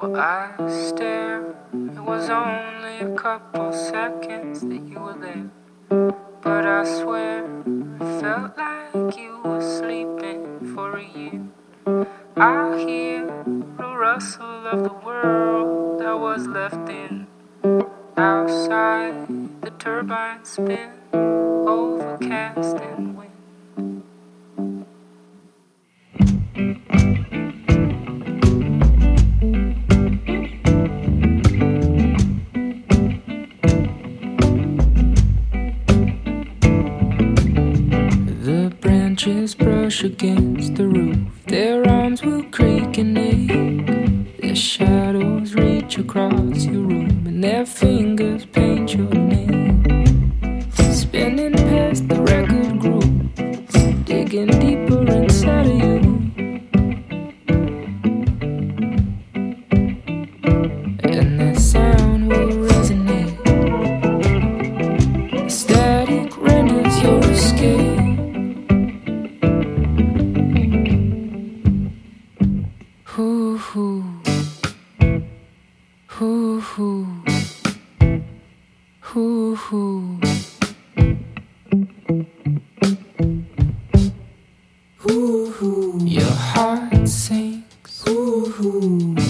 Well, I stare. It was only a couple seconds that you were there. But I swear, it felt like you were sleeping for a year. I hear the rustle of the world I was left in. Outside, the turbines spin, overcast brush against the roof. Their arms will creak and ache. Their shadows reach across your room, and their fingers paint your name. Spinning past the record groove, digging deeper Hoo hoo. Hoo hoo. Hoo hoo. Your heart sinks. Hoo hoo.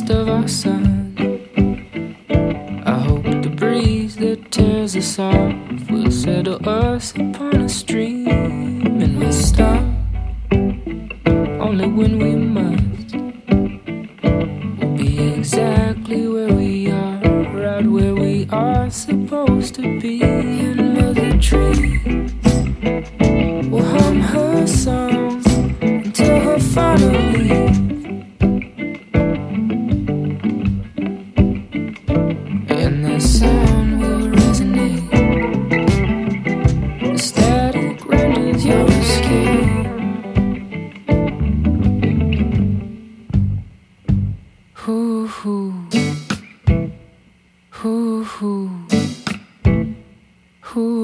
Of our sun, I hope the breeze that tears us off will settle us upon a stream and we'll stop only when we must. We'll be exactly where we are, right where we are supposed to be. And Mother Tree will hum her song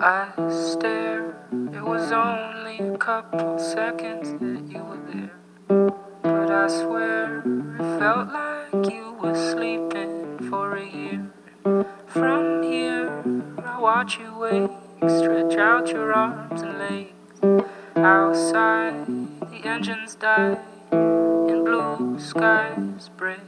I stare. It was only a couple seconds that you were there. But I swear it felt like you were sleeping for a year. From here, I watch you wake, stretch out your arms and legs. Outside, the engines die, and blue skies break.